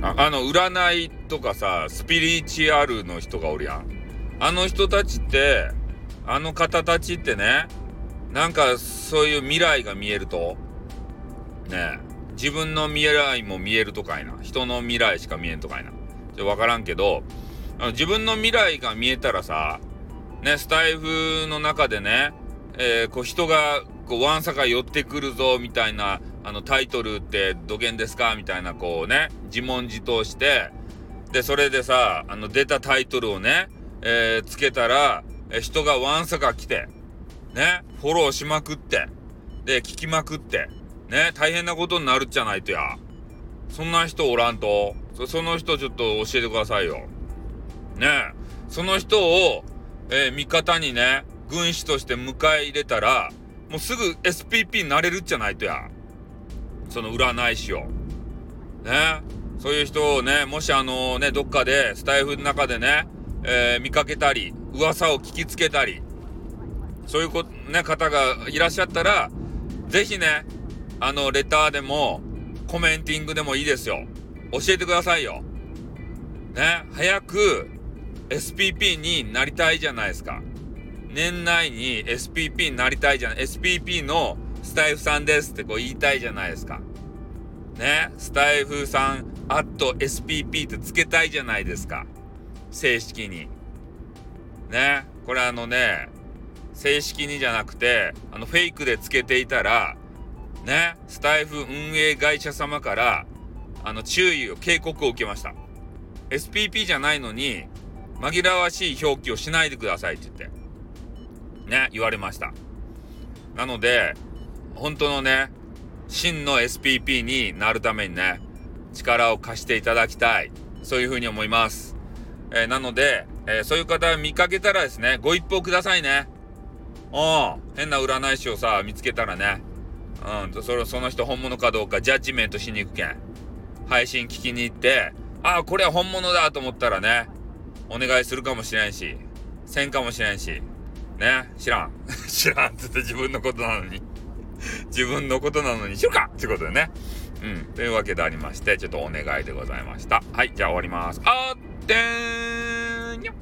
あの、占いとかさ、スピリチュアルの人がおるやん。あの人たちって、あの方たちってね、なんかそういう未来が見えると、ね自分の未来も見えるとかいな。人の未来しか見えんとかいな。ちょわからんけど、あの自分の未来が見えたらさ、ね、スタイフの中でね、えー、こう人がこうわんさか寄ってくるぞみたいなあのタイトルってどげんですか？みたいなこうね自問自答してでそれでさあの出たタイトルをね、えー、つけたら、え人がわんさか来てねフォローしまくってで聞きまくってね大変なことになるじゃないとや。そんな人おらんと。その人ちょっと教えてくださいよ。ねその人を、えー、味方にね軍師として迎え入れたらもうすぐ SPP になれるじゃないとや。その占い師を。ね。そういう人をねもしあのねどっかでスタイフの中でね、えー、見かけたり噂を聞きつけたりそういうこ、ね、方がいらっしゃったら是非ねあのレターでもコメンティングでもいいですよ。教えてくださいよ。ね。早く SPP になりたいじゃないですか。年内に SPP になりたいじゃない。SPP のスタイフさんですってこう言いたいじゃないですか。ね？スタイフさんアット SPP ってつけたいじゃないですか。正式に。ね？これあのね正式にじゃなくてあのフェイクでつけていたらね？スタイフ運営会社様からあの注意を警告を受けました。SPP じゃないのに紛らわしい表記をしないでくださいって言って。ね？言われました。なので本当のね真の SPP になるためにね力を貸していただきたい。そういうふうに思います、えー、なので、えー、そういう方見かけたらですねご一報くださいね。うん。変な占い師をさ見つけたらね。うん。それその人本物かどうかジャッジメントしに行くけん。配信聞きに行ってああこれは本物だと思ったらねお願いするかもしれんしせんかもしれんし。ね？知らん。知らんっつって自分のことなのに。自分のことなのにしようかってことでね。うん。というわけでありましてちょっとお願いでございました。はいじゃあ終わります。あってーにょ。